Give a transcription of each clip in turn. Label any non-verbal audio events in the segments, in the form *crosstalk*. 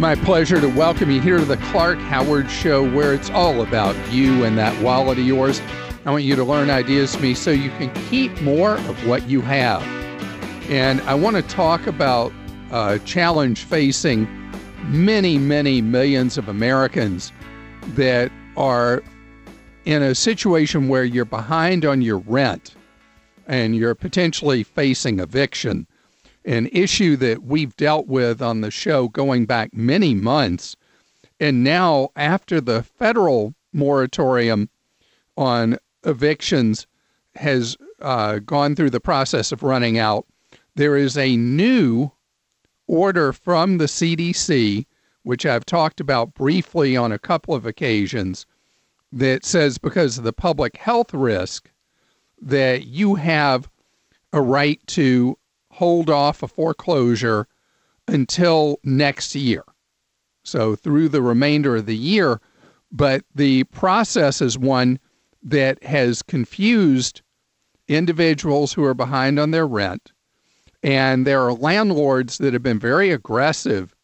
my pleasure to welcome you here to the Clark Howard Show, where it's all about you and that wallet of yours. I want you to learn ideas from me so you can keep more of what you have. And I want to talk about a challenge facing many, many millions of Americans that are in a situation where you're behind on your rent and you're potentially facing eviction, an issue that we've dealt with on the show going back many months. And now, after the federal moratorium on evictions has uh, gone through the process of running out, there is a new order from the CDC, which I've talked about briefly on a couple of occasions, that says because of the public health risk, that you have a right to hold off a foreclosure until next year. So through the remainder of the year. But the process is one that has confused individuals who are behind on their rent. And there are landlords that have been very aggressive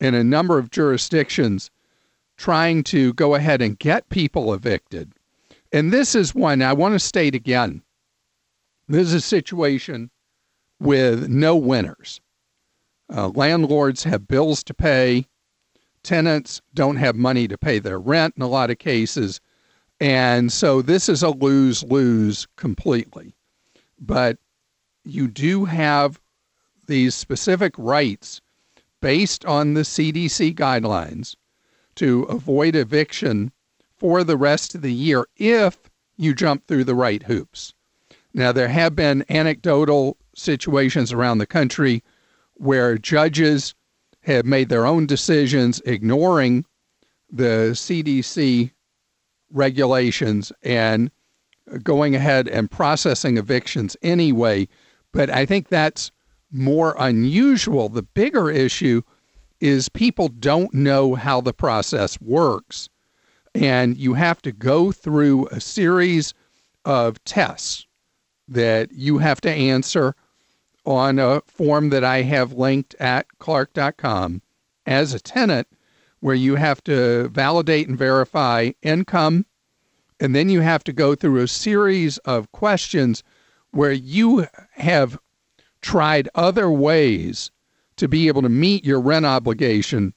in a number of jurisdictions trying to go ahead and get people evicted. And this is one I want to state again. This is a situation with no winners. Uh, landlords have bills to pay. Tenants don't have money to pay their rent in a lot of cases. And so this is a lose lose completely. But you do have these specific rights based on the CDC guidelines to avoid eviction for the rest of the year if you jump through the right hoops. Now, there have been anecdotal situations around the country where judges have made their own decisions ignoring the CDC regulations and going ahead and processing evictions anyway. But I think that's more unusual. The bigger issue is people don't know how the process works. And you have to go through a series of tests that you have to answer on a form that I have linked at clark.com as a tenant, where you have to validate and verify income. And then you have to go through a series of questions where you have tried other ways to be able to meet your rent obligation,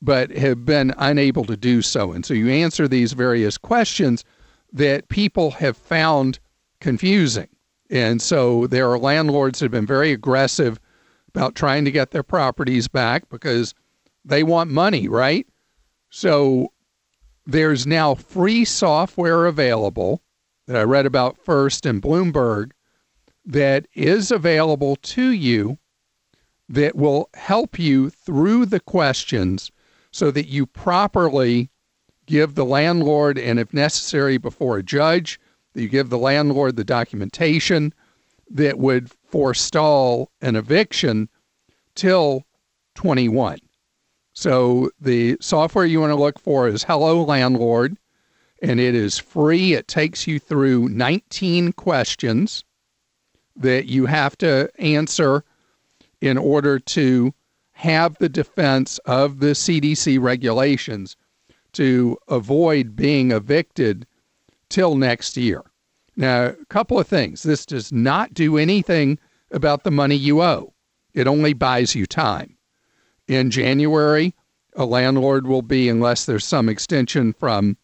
but have been unable to do so. And so you answer these various questions that people have found confusing. And so there are landlords that have been very aggressive about trying to get their properties back because they want money, right? So there's now free software available that I read about first in Bloomberg that is available to you that will help you through the questions so that you properly give the landlord, and if necessary, before a judge, you give the landlord the documentation that would forestall an eviction till 21. So the software you want to look for is Hello Landlord, and it is free. It takes you through 19 questions that you have to answer in order to have the defense of the CDC regulations to avoid being evicted till next year. Now, a couple of things. This does not do anything about the money you owe, it only buys you time. In January, a landlord will be, unless there's some extension from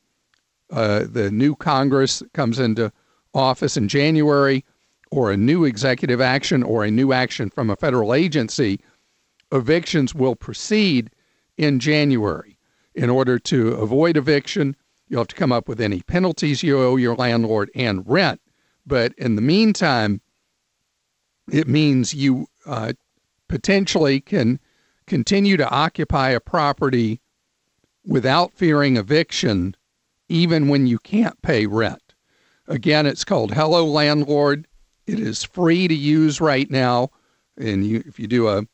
uh, the new Congress that comes into office in January, or a new executive action, or a new action from a federal agency, evictions will proceed in January. In order to avoid eviction, You'll have to come up with any penalties you owe your landlord and rent. But in the meantime, it means you uh, potentially can continue to occupy a property without fearing eviction, even when you can't pay rent. Again, it's called Hello Landlord. It is free to use right now. And you, if you do a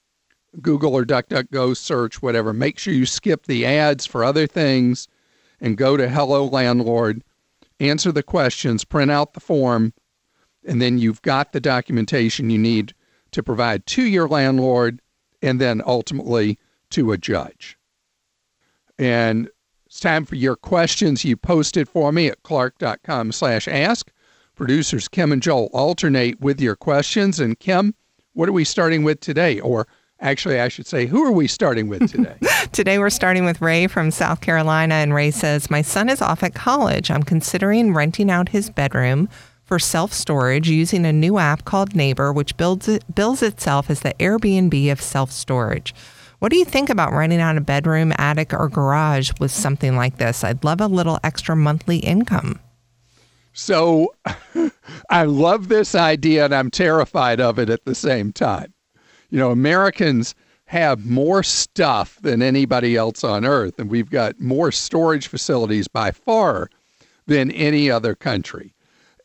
Google or DuckDuckGo search, whatever, make sure you skip the ads for other things and go to Hello Landlord, answer the questions, print out the form, and then you've got the documentation you need to provide to your landlord and then ultimately to a judge. And it's time for your questions. You posted for me at clark.com slash ask. Producers Kim and Joel alternate with your questions. And Kim, what are we starting with today? Or actually, I should say, who are we starting with today? *laughs* today we're starting with Ray from South Carolina. And Ray says, My son is off at college. I'm considering renting out his bedroom for self storage using a new app called Neighbor, which builds it, bills itself as the Airbnb of self storage. What do you think about renting out a bedroom, attic, or garage with something like this? I'd love a little extra monthly income. So *laughs* I love this idea and I'm terrified of it at the same time. You know, Americans have more stuff than anybody else on earth, and we've got more storage facilities by far than any other country.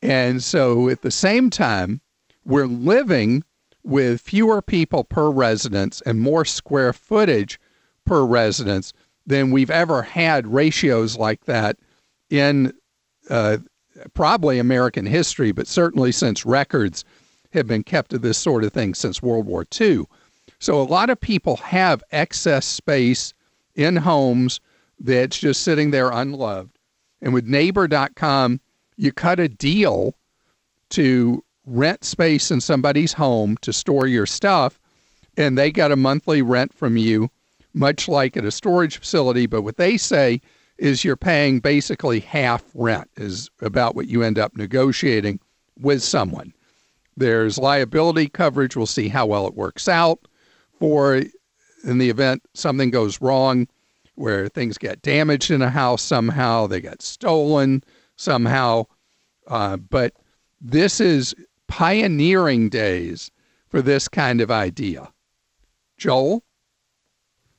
And so at the same time, we're living with fewer people per residence and more square footage per residence than we've ever had ratios like that in uh, probably American history, but certainly since records have been kept of this sort of thing since World War II. So a lot of people have excess space in homes that's just sitting there unloved. And with neighbor.com, you cut a deal to rent space in somebody's home to store your stuff, and they got a monthly rent from you, much like at a storage facility. But what they say is you're paying basically half rent, is about what you end up negotiating with someone. There's liability coverage. We'll see how well it works out for in the event something goes wrong where things get damaged in a house somehow, they get stolen somehow. Uh, but this is pioneering days for this kind of idea. Joel?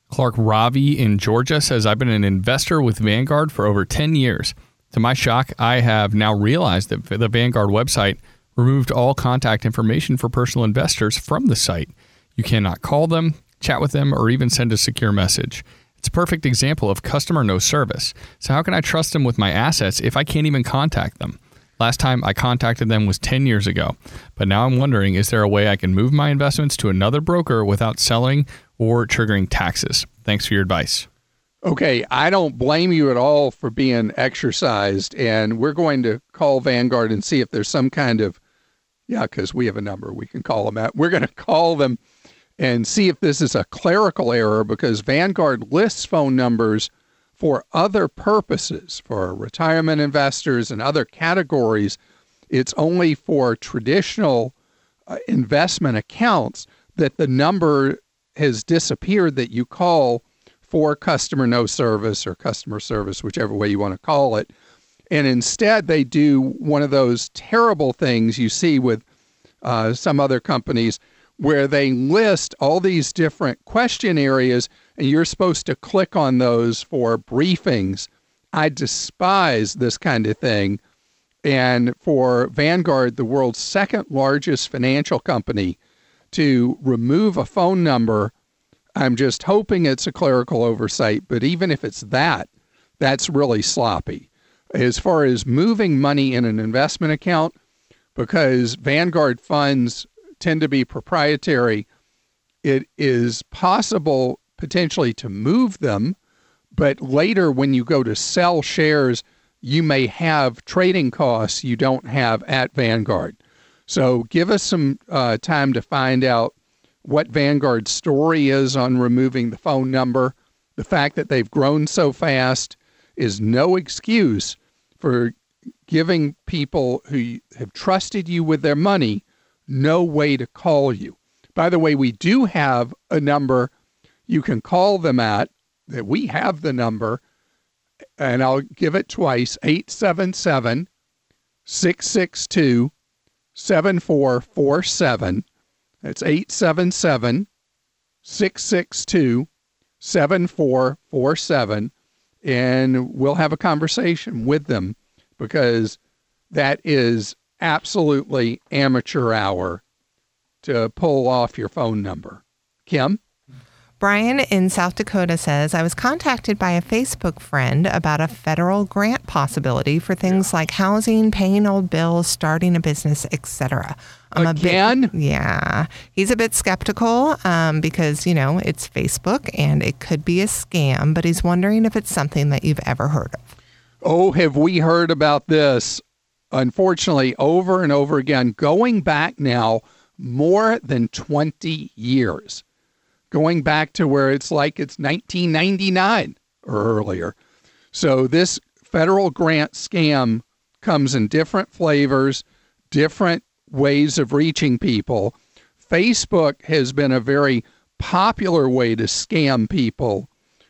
Clark Ravi in Georgia says, I've been an investor with Vanguard for over 10 years. To my shock, I have now realized that the Vanguard website removed all contact information for personal investors from the site. You cannot call them, chat with them, or even send a secure message. It's a perfect example of customer no service. So, how can I trust them with my assets if I can't even contact them? Last time I contacted them was 10 years ago, but now I'm wondering is there a way I can move my investments to another broker without selling or triggering taxes? Thanks for your advice. Okay, I don't blame you at all for being exercised, and we're going to call Vanguard and see if there's some kind of, yeah, because we have a number we can call them at. We're going to call them and see if this is a clerical error because Vanguard lists phone numbers for other purposes, for retirement investors and other categories. It's only for traditional uh, investment accounts that the number has disappeared that you call for customer no service or customer service, whichever way you want to call it. And instead, they do one of those terrible things you see with uh, some other companies where they list all these different question areas and you're supposed to click on those for briefings. I despise this kind of thing. And for Vanguard, the world's second largest financial company, to remove a phone number, I'm just hoping it's a clerical oversight. But even if it's that, that's really sloppy. As far as moving money in an investment account, because Vanguard funds tend to be proprietary, it is possible potentially to move them, but later when you go to sell shares, you may have trading costs you don't have at Vanguard. So give us some uh, time to find out what Vanguard's story is on removing the phone number. The fact that they've grown so fast is no excuse for giving people who have trusted you with their money no way to call you. By the way, we do have a number you can call them at, that we have the number, and I'll give it twice 877 662 7447. That's 877 662 7447. And we'll have a conversation with them because that is absolutely amateur hour to pull off your phone number. Kim? Brian in South Dakota says, I was contacted by a Facebook friend about a federal grant possibility for things like housing, paying old bills, starting a business, etc. I'm Again? a bit, yeah. He's a bit skeptical um, because, you know, it's Facebook and it could be a scam, but he's wondering if it's something that you've ever heard of. Oh, have we heard about this? Unfortunately, over and over again, going back now more than 20 years going back to where it's like it's 1999 or earlier. So this federal grant scam comes in different flavors, different ways of reaching people. Facebook has been a very popular way to scam people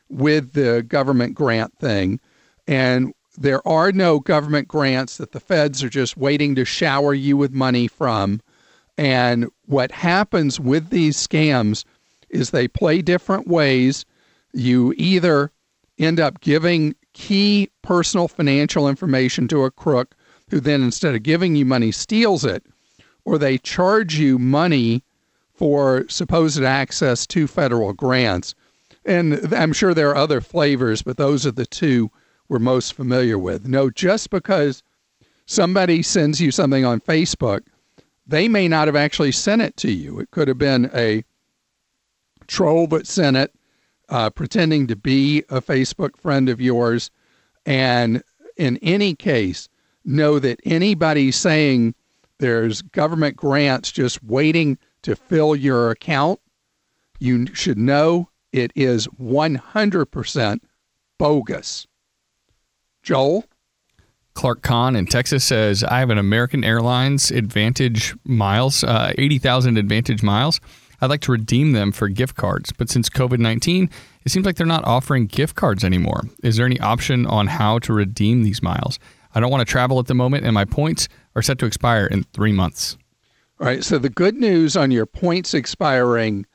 with the government grant thing. And there are no government grants that the feds are just waiting to shower you with money from. And what happens with these scams is they play different ways. You either end up giving key personal financial information to a crook who then, instead of giving you money, steals it, or they charge you money for supposed access to federal grants. And I'm sure there are other flavors, but those are the two we're most familiar with. No, just because somebody sends you something on Facebook, they may not have actually sent it to you. It could have been a troll that sent it, uh, pretending to be a Facebook friend of yours. And in any case, know that anybody saying there's government grants just waiting to fill your account, you should know it is 100% bogus. Joel? Clark Kahn in Texas says, I have an American Airlines AAdvantage miles, uh, 80,000 AAdvantage miles. I'd like to redeem them for gift cards, but since COVID 19, it seems like they're not offering gift cards anymore. Is there any option on how to redeem these miles? I don't want to travel at the moment, and my points are set to expire in three months. All right. So the good news on your points expiring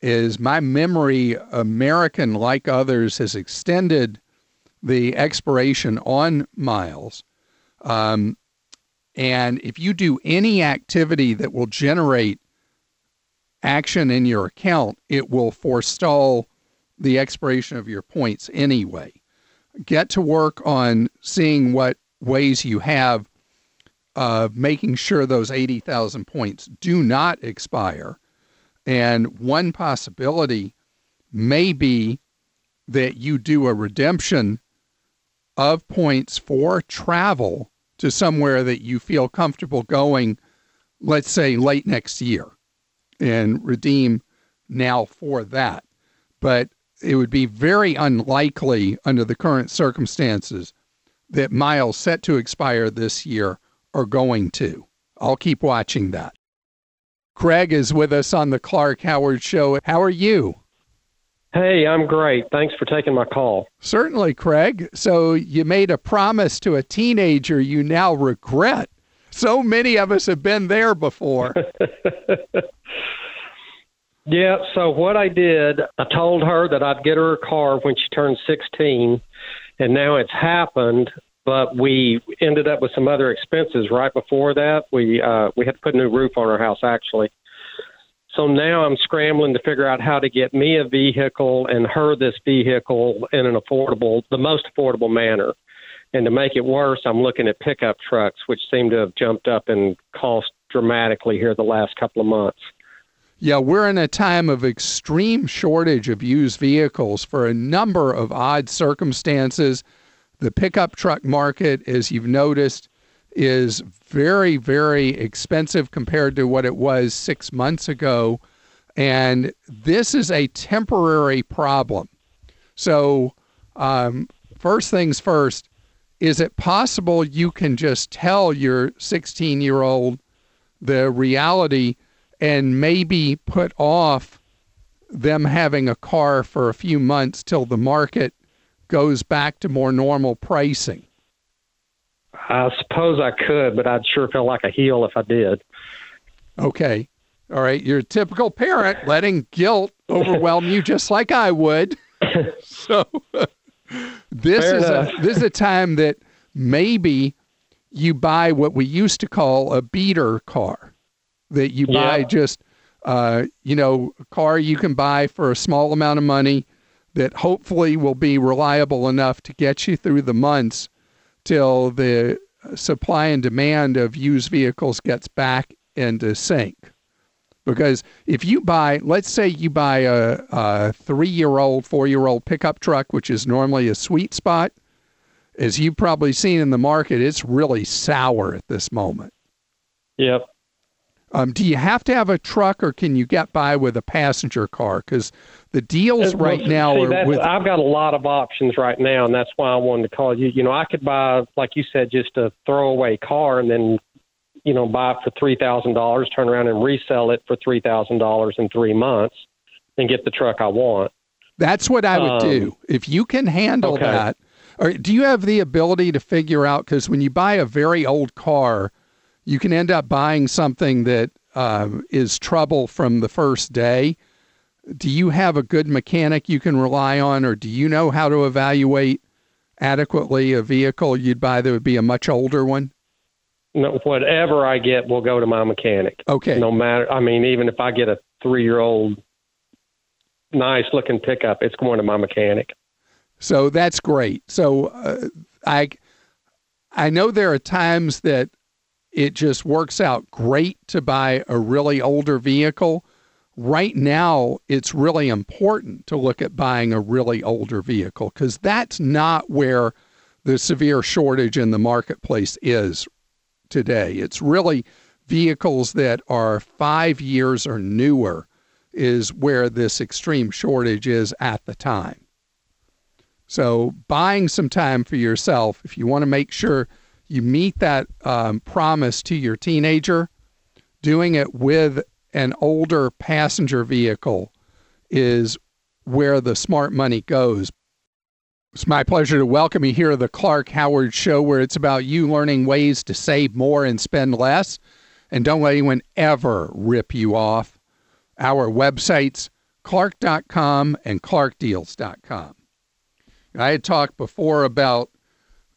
is my memory, American, like others, has extended the expiration on miles. Um, and if you do any activity that will generate action in your account, it will forestall the expiration of your points anyway. Get to work on seeing what ways you have of making sure those 80,000 points do not expire. And one possibility may be that you do a redemption of points for travel to somewhere that you feel comfortable going, let's say late next year and redeem now for that. But it would be very unlikely under the current circumstances that miles set to expire this year are going to. I'll keep watching that. Craig is with us on the Clark Howard Show. How are you? Hey, I'm great. Thanks for taking my call. Certainly, Craig. So you made a promise to a teenager you now regret. So many of us have been there before. *laughs* Yeah, so what I did, I told her that I'd get her a car when she turned 16, and now it's happened. But we ended up with some other expenses right before that. We uh, we had to put a new roof on our house actually. So now I'm scrambling to figure out how to get me a vehicle and her this vehicle in an affordable, the most affordable manner. And to make it worse, I'm looking at pickup trucks, which seem to have jumped up in cost dramatically here the last couple of months. Yeah, we're in a time of extreme shortage of used vehicles for a number of odd circumstances. The pickup truck market, as you've noticed, is very, very expensive compared to what it was six months ago. And this is a temporary problem. So, um, first things first, is it possible you can just tell your 16 year old the reality and maybe put off them having a car for a few months till the market goes back to more normal pricing? I suppose I could, but I'd sure feel like a heel if I did. Okay. All right. You're a typical parent letting guilt *laughs* overwhelm you just like I would. *laughs* so this Fair is enough. a this is a time that maybe you buy what we used to call a beater car that you buy Yeah. just uh, you know, a car you can buy for a small amount of money that hopefully will be reliable enough to get you through the months till the supply and demand of used vehicles gets back into sync. Because if you buy, let's say you buy a, a three year old, four year old pickup truck, which is normally a sweet spot, as you've probably seen in the market, it's really sour at this moment. Yep. Um, do you have to have a truck, or can you get by with a passenger car? Because the deals Well, right now see, are with I've got a lot of options right now, and that's why I wanted to call you. You know, I could buy, like you said, just a throwaway car, and then, you know, buy it for three thousand dollars, turn around and resell it for three thousand dollars in three months, and get the truck I want. That's what I would Um, do. If you can handle okay. that, or do you have the ability to figure out? Because when you buy a very old car, you can end up buying something that um, is trouble from the first day. Do you have a good mechanic you can rely on, or do you know how to evaluate adequately a vehicle you'd buy that would be a much older one? No, whatever I get will go to my mechanic. Okay. No matter, I mean, even if I get a three-year-old, nice-looking pickup, it's going to my mechanic. So that's great. So uh, I I know there are times that it just works out great to buy a really older vehicle. Right now, it's really important to look at buying a really older vehicle because that's not where the severe shortage in the marketplace is today. It's really vehicles that are five years or newer is where this extreme shortage is at the time. So, buying some time for yourself, if you want to make sure you meet that um, promise to your teenager, doing it with an older passenger vehicle is where the smart money goes. It's my pleasure to welcome you here to the Clark Howard Show, where it's about you learning ways to save more and spend less. And don't let anyone ever rip you off. Our websites, clark.com and clarkdeals.com. I had talked before about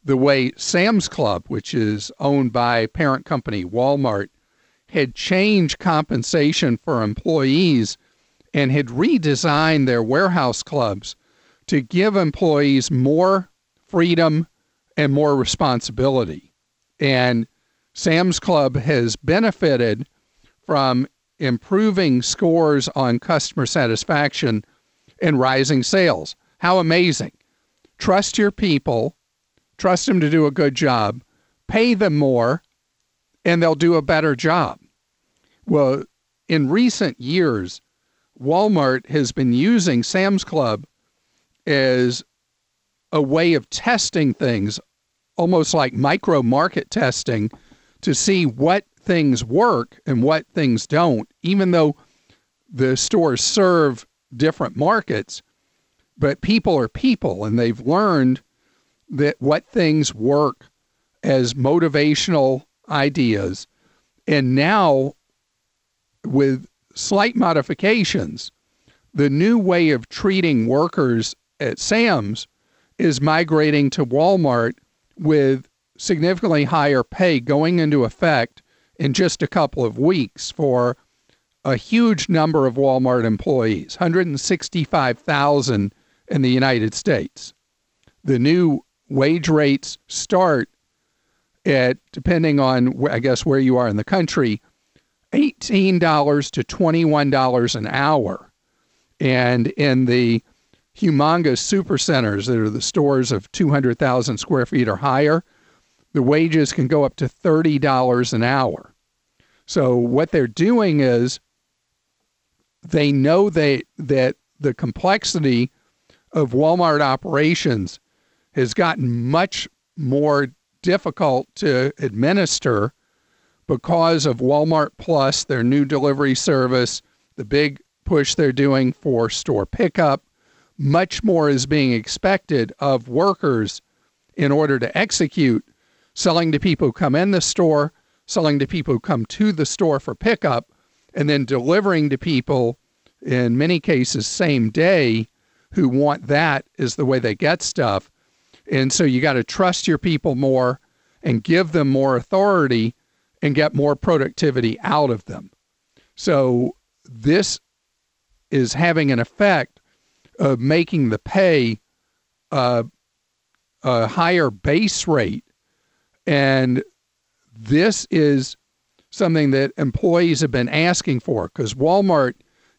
the way Sam's Club, which is owned by parent company Walmart, had changed compensation for employees and had redesigned their warehouse clubs to give employees more freedom and more responsibility. And Sam's Club has benefited from improving scores on customer satisfaction and rising sales. How amazing! Trust your people, trust them to do a good job, pay them more, and they'll do a better job. Well, in recent years, Walmart has been using Sam's Club as a way of testing things, almost like micro market testing, to see what things work and what things don't, even though the stores serve different markets. But people are people, and they've learned that what things work as motivational ideas. And now, with slight modifications, the new way of treating workers at Sam's is migrating to Walmart with significantly higher pay going into effect in just a couple of weeks for a huge number of Walmart employees 165,000 in the United States. The new wage rates start at, depending on, I guess, where you are in the country, $18 to $21 an hour. And in the humongous super centers that are the stores of 200,000 square feet or higher, the wages can go up to $30 an hour. So what they're doing is they know they, that the complexity of Walmart operations has gotten much more difficult to administer because of Walmart Plus, their new delivery service, the big push they're doing for store pickup. Much more is being expected of workers in order to execute selling to people who come in the store, selling to people who come to the store for pickup, and then delivering to people in many cases same day who want that is the way they get stuff. And so you got to trust your people more and give them more authority and get more productivity out of them. So this is having an effect of making the pay uh, a higher base rate. And this is something that employees have been asking for because Walmart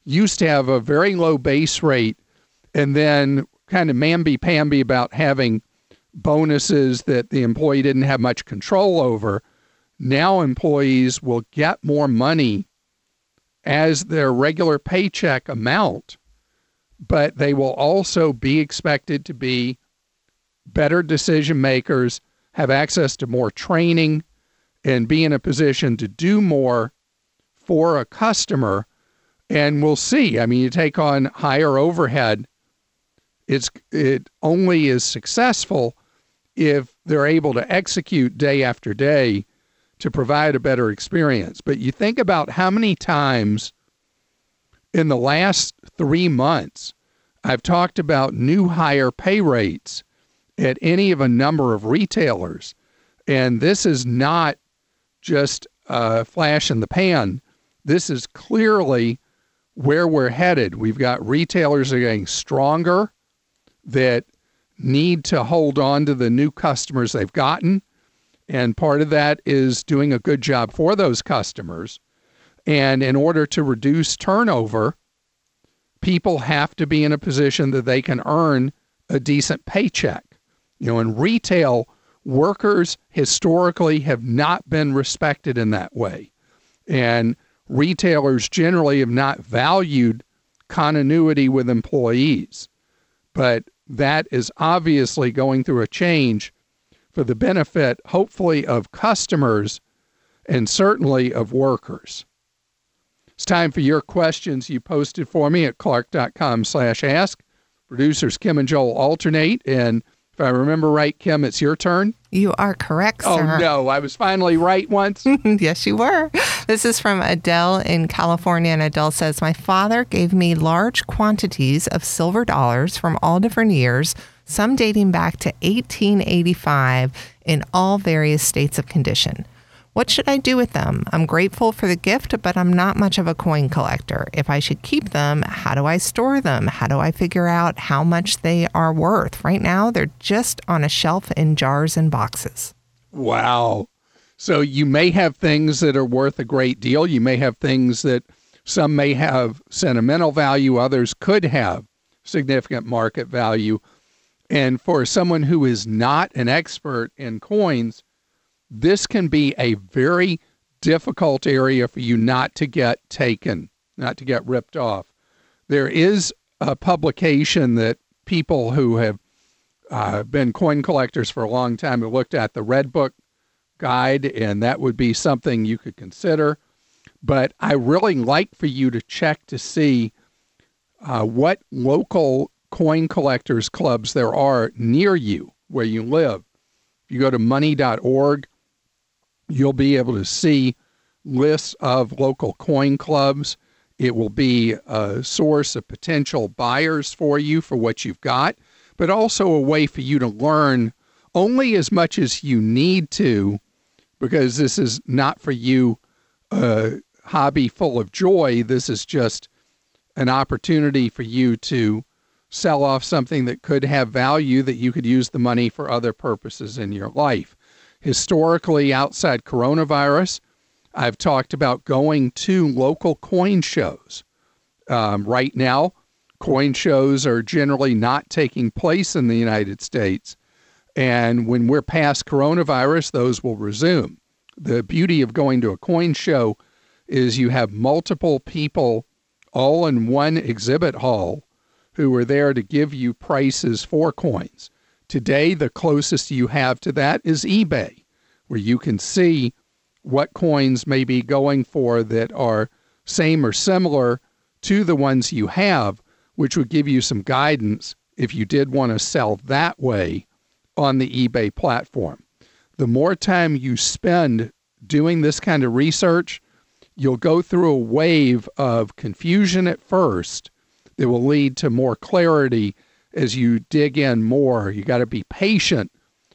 used to have a very low base rate and then kind of mamby pamby about having bonuses that the employee didn't have much control over. Now employees will get more money as their regular paycheck amount, but they will also be expected to be better decision makers, have access to more training, and be in a position to do more for a customer. And we'll see. I mean, you take on higher overhead, it's it only is successful if they're able to execute day after day to provide a better experience. But you think about how many times in the last three months I've talked about new higher pay rates at any of a number of retailers. And this is not just a flash in the pan. This is clearly where we're headed. We've got retailers are getting stronger that need to hold on to the new customers they've gotten. And part of that is doing a good job for those customers. And in order to reduce turnover, people have to be in a position that they can earn a decent paycheck. You know, in retail, workers historically have not been respected in that way. And retailers generally have not valued continuity with employees. But that is obviously going through a change for the benefit, hopefully, of customers and certainly of workers. It's time for your questions you posted for me at clark.com slash ask. Producers Kim and Joel alternate, and if I remember right, Kim, it's your turn. You are correct, Oh, sir. no, I was finally right once. *laughs* yes, you were. This is from Adele in California. And Adele says, My father gave me large quantities of silver dollars from all different years, some dating back to 1885 in all various states of condition. What should I do with them? I'm grateful for the gift, but I'm not much of a coin collector. If I should keep them, how do I store them? How do I figure out how much they are worth? Right now, they're just on a shelf in jars and boxes. Wow. So you may have things that are worth a great deal. You may have things that some may have sentimental value, others could have significant market value. And for someone who is not an expert in coins, this can be a very difficult area for you not to get taken, not to get ripped off. There is a publication that people who have uh, been coin collectors for a long time have looked at the Red Book guide, and that would be something you could consider. But I really like for you to check to see uh, what local coin collectors clubs there are near you where you live. If you go to money.org, you'll be able to see lists of local coin clubs. It will be a source of potential buyers for you for what you've got, but also a way for you to learn only as much as you need to, because this is not for you a hobby full of joy. This is just an opportunity for you to sell off something that could have value that you could use the money for other purposes in your life historically outside coronavirus, I've talked about going to local coin shows. Um, right now, coin shows are generally not taking place in the United States. And when we're past coronavirus, those will resume. The beauty of going to a coin show is you have multiple people all in one exhibit hall who are there to give you prices for coins. Today, the closest you have to that is eBay, where you can see what coins may be going for that are same or similar to the ones you have, which would give you some guidance if you did want to sell that way on the eBay platform. The more time you spend doing this kind of research, you'll go through a wave of confusion at first that will lead to more clarity as you dig in more. You got to be patient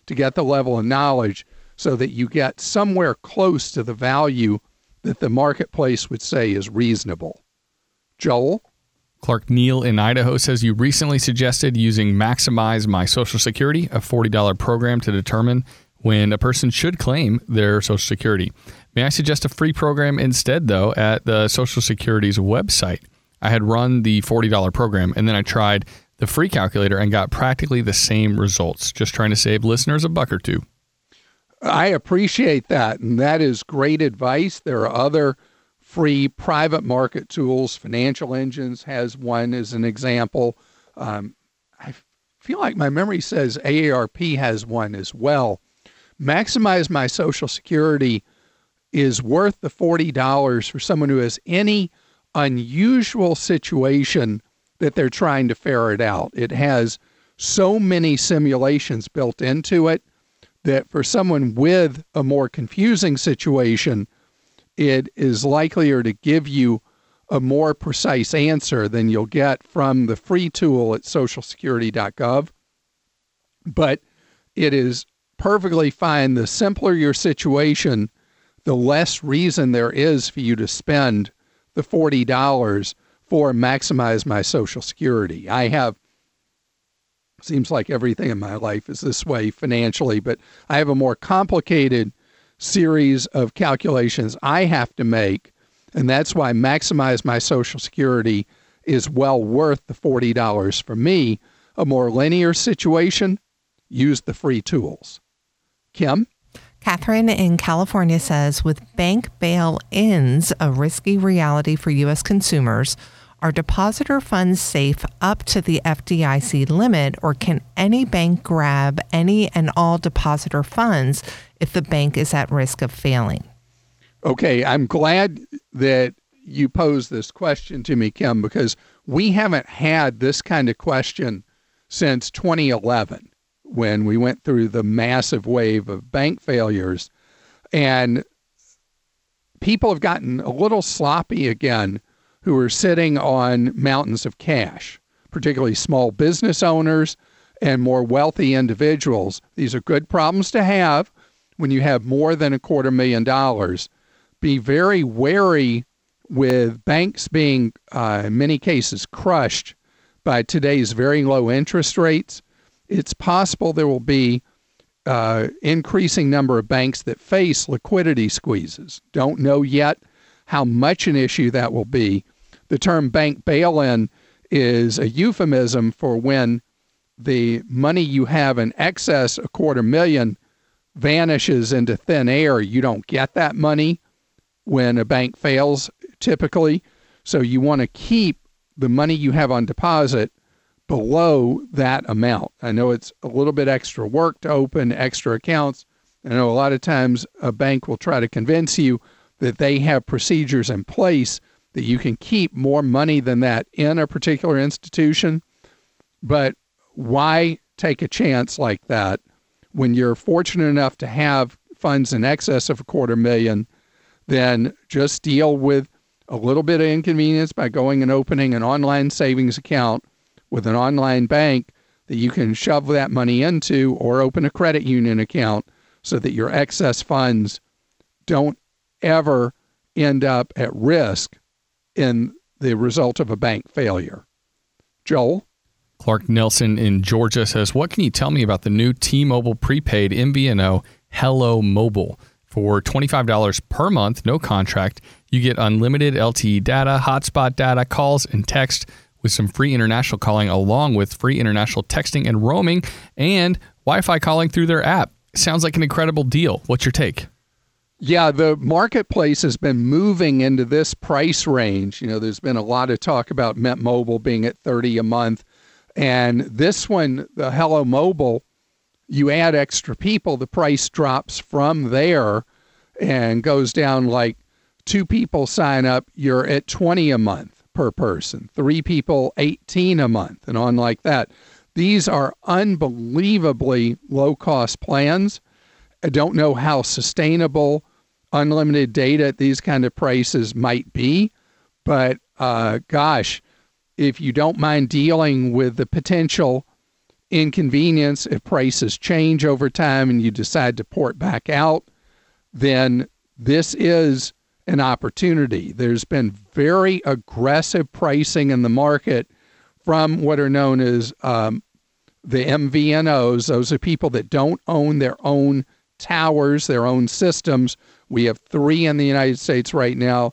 to get the level of knowledge so that you get somewhere close to the value that the marketplace would say is reasonable. Joel? Clark Neal in Idaho says you recently suggested using Maximize My Social Security, a $40 program to determine when a person should claim their Social Security. May I suggest a free program instead, though, at the Social Security's website? I had run the $40 program and then I tried the free calculator and got practically the same results. Just trying to save listeners a buck or two. I appreciate that. And that is great advice. There are other free private market tools. Financial Engines has one as an example. Um, I feel like my memory says AARP has one as well. Maximize My Social Security is worth the $40 for someone who has any unusual situation that they're trying to ferret out. It has so many simulations built into it that for someone with a more confusing situation, it is likelier to give you a more precise answer than you'll get from the free tool at socialsecurity.gov. But it is perfectly fine. The simpler your situation, the less reason there is for you to spend the $40 for maximize my social security. I have seems like everything in my life is this way financially, but I have a more complicated series of calculations I have to make. And that's why maximize my Social Security is well worth the $40 for me. A more linear situation, use the free tools. Kim? Catherine in California says with bank bail ins a risky reality for U.S. consumers, are depositor funds safe up to the FDIC limit, or can any bank grab any and all depositor funds if the bank is at risk of failing? Okay, I'm glad that you posed this question to me, Kim, because we haven't had this kind of question since 2011 when we went through the massive wave of bank failures. And people have gotten a little sloppy again who are sitting on mountains of cash, particularly small business owners and more wealthy individuals. These are good problems to have when you have more than a quarter million dollars. Be very wary with banks being, uh, in many cases, crushed by today's very low interest rates. It's possible there will be uh, increasing number of banks that face liquidity squeezes. Don't know yet how much an issue that will be, the term bank bail in is a euphemism for when the money you have in excess of a quarter million vanishes into thin air. You don't get that money when a bank fails typically. So you want to keep the money you have on deposit below that amount. I know it's a little bit extra work to open extra accounts. I know a lot of times a bank will try to convince you that they have procedures in place that you can keep more money than that in a particular institution. But why take a chance like that when you're fortunate enough to have funds in excess of a quarter million? Then just deal with a little bit of inconvenience by going and opening an online savings account with an online bank that you can shove that money into or open a credit union account so that your excess funds don't ever end up at risk in the result of a bank failure. Joel? Clark Nelson in Georgia says, What can you tell me about the new T Mobile prepaid MVNO Hello Mobile? For $25 per month, no contract, you get unlimited LTE data, hotspot data, calls, and text with some free international calling, along with free international texting and roaming and Wi Fi calling through their app. Sounds like an incredible deal. What's your take? Yeah, the marketplace has been moving into this price range. You know, there's been a lot of talk about Mint Mobile being at 30 a month. And this one, the Hello Mobile, you add extra people, the price drops from there and goes down like two people sign up, you're at 20 a month per person, three people, 18 a month, and on like that. These are unbelievably low cost plans. I don't know how sustainable unlimited data at these kind of prices might be. But uh, gosh, if you don't mind dealing with the potential inconvenience if prices change over time and you decide to port back out, then this is an opportunity. There's been very aggressive pricing in the market from what are known as um, the MVNOs. Those are people that don't own their own towers, their own systems. We have three in the United States right now: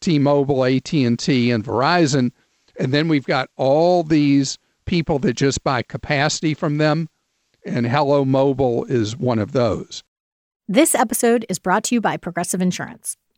T-Mobile, AT&T, and Verizon. And then we've got all these people that just buy capacity from them, and Hello Mobile is one of those. This episode is brought to you by Progressive Insurance.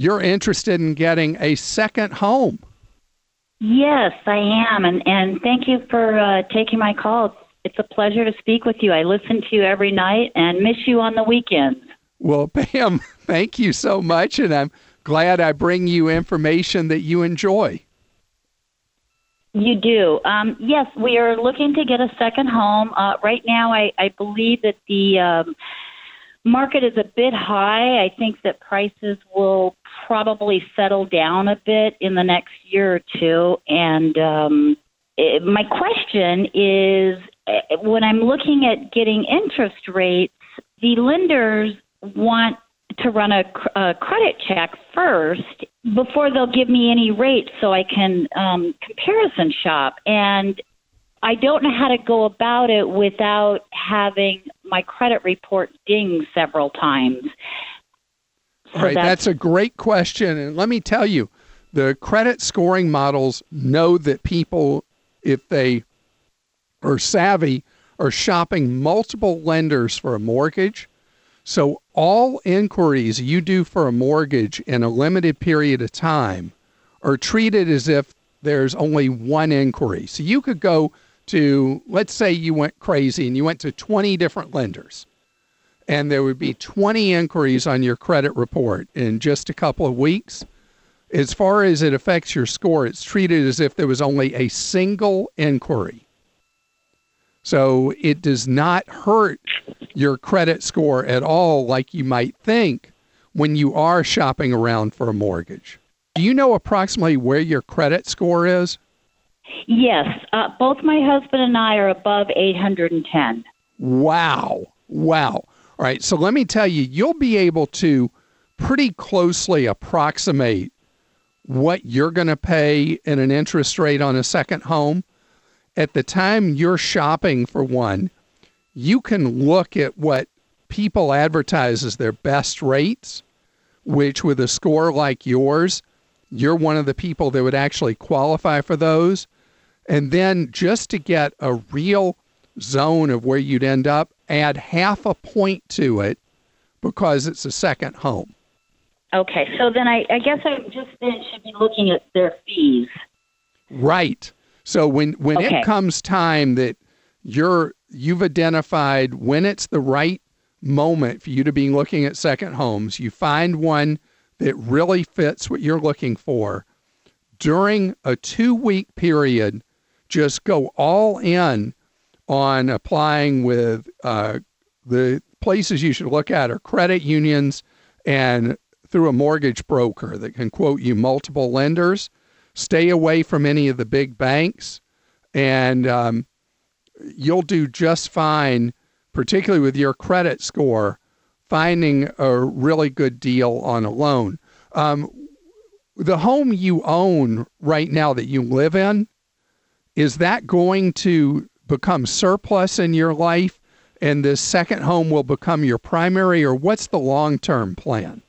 you're interested in getting a second home. Yes, I am, and and thank you for uh, taking my call. It's a pleasure to speak with you. I listen to you every night and miss you on the weekends. Well, *laughs* Pam, thank you so much, and I'm glad I bring you information that you enjoy. You do. Um, yes, we are looking to get a second home. Uh, right now, I, I believe that the um, market is a bit high. I think that prices will probably settle down a bit in the next year or two. And um, it, my question is eh, when I'm looking at getting interest rates, the lenders want to run a, a credit check first before they'll give me any rates so I can um, comparison shop. And I don't know how to go about it without having my credit report ding several times. So All right, that's, that's a great question. And let me tell you, the credit scoring models know that people, if they are savvy, are shopping multiple lenders for a mortgage. So all inquiries you do for a mortgage in a limited period of time are treated as if there's only one inquiry. So you could go to, let's say you went crazy and you went to 20 different lenders, and there would be 20 inquiries on your credit report in just a couple of weeks. As far as it affects your score, it's treated as if there was only a single inquiry. So it does not hurt your credit score at all, like you might think when you are shopping around for a mortgage. Do you know approximately where your credit score is? Yes, uh, both my husband and I are above 810. Wow. Wow. All right. So let me tell you, you'll be able to pretty closely approximate what you're going to pay in an interest rate on a second home. At the time you're shopping for one, you can look at what people advertise as their best rates, which with a score like yours, you're one of the people that would actually qualify for those. And then just to get a real zone of where you'd end up, add half a point to it because it's a second home. Okay, so then I, I guess I just then should be looking at their fees. Right. So when when okay. it comes time that you're you've identified when it's the right moment for you to be looking at second homes, you find one that really fits what you're looking for during a 2 week period just go all in on applying with uh, the places you should look at are credit unions and through a mortgage broker that can quote you multiple lenders. Stay away from any of the big banks, and um, you'll do just fine, particularly with your credit score, finding a really good deal on a loan. Um, the home you own right now that you live in, is that going to become surplus in your life and this second home will become your primary or what's the long-term plan?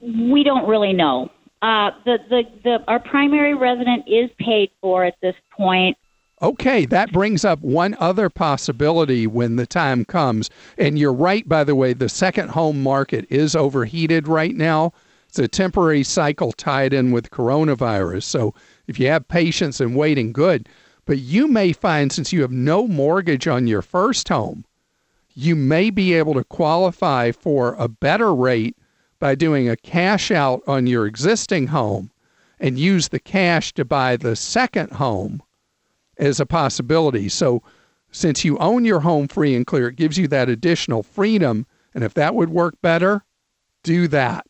We don't really know. Uh, the, the, the, our primary resident is paid for at this point. Okay, that brings up one other possibility when the time comes. And you're right, by the way, the second home market is overheated right now. It's a temporary cycle tied in with coronavirus. So if you have patience and waiting, good. But you may find, since you have no mortgage on your first home, you may be able to qualify for a better rate by doing a cash out on your existing home and use the cash to buy the second home as a possibility. So, since you own your home free and clear, it gives you that additional freedom. And if that would work better, do that.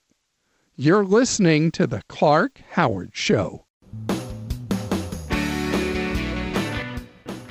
You're listening to The Clark Howard Show.